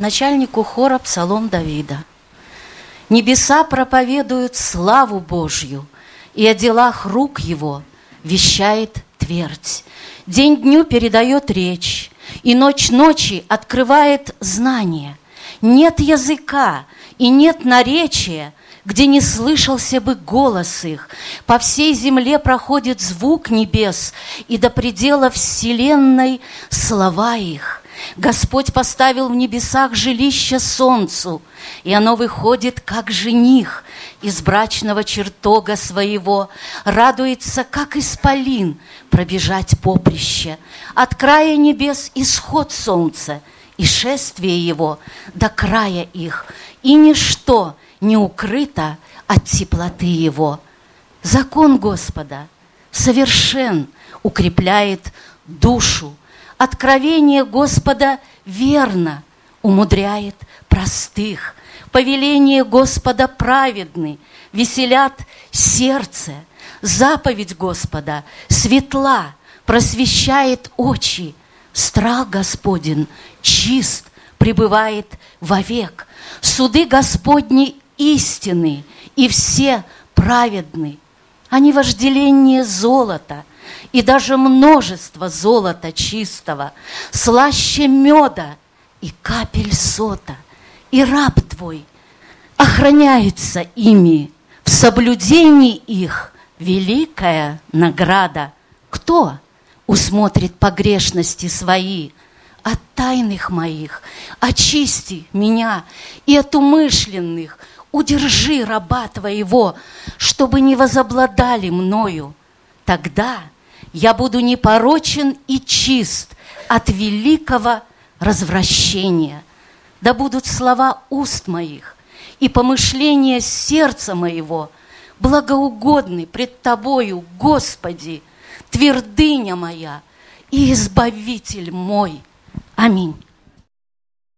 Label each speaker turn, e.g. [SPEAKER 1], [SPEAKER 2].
[SPEAKER 1] начальнику хора Псалом Давида. Небеса проповедуют славу Божью, и о делах рук его вещает твердь. День дню передает речь, и ночь ночи открывает знание. Нет языка и нет наречия, где не слышался бы голос их. По всей земле проходит звук небес, и до предела вселенной слова их. Господь поставил в небесах жилище солнцу, и оно выходит, как жених из брачного чертога своего, радуется, как исполин, пробежать поприще. От края небес исход солнца, и шествие его до края их, и ничто не укрыто от теплоты его. Закон Господа совершен, укрепляет душу. Откровение Господа верно, умудряет простых. Повеление Господа праведны, веселят сердце. Заповедь Господа светла, просвещает очи. Страх Господень чист, пребывает вовек. Суды Господни истины, и все праведны. Они вожделение золота, и даже множество золота чистого, слаще меда и капель сота. И раб твой охраняется ими, в соблюдении их великая награда. Кто усмотрит погрешности свои – от тайных моих, очисти меня и от умышленных, удержи раба Твоего, чтобы не возобладали мною. Тогда я буду непорочен и чист от великого развращения. Да будут слова уст моих и помышления сердца моего благоугодны пред Тобою, Господи, твердыня моя и Избавитель мой. Аминь.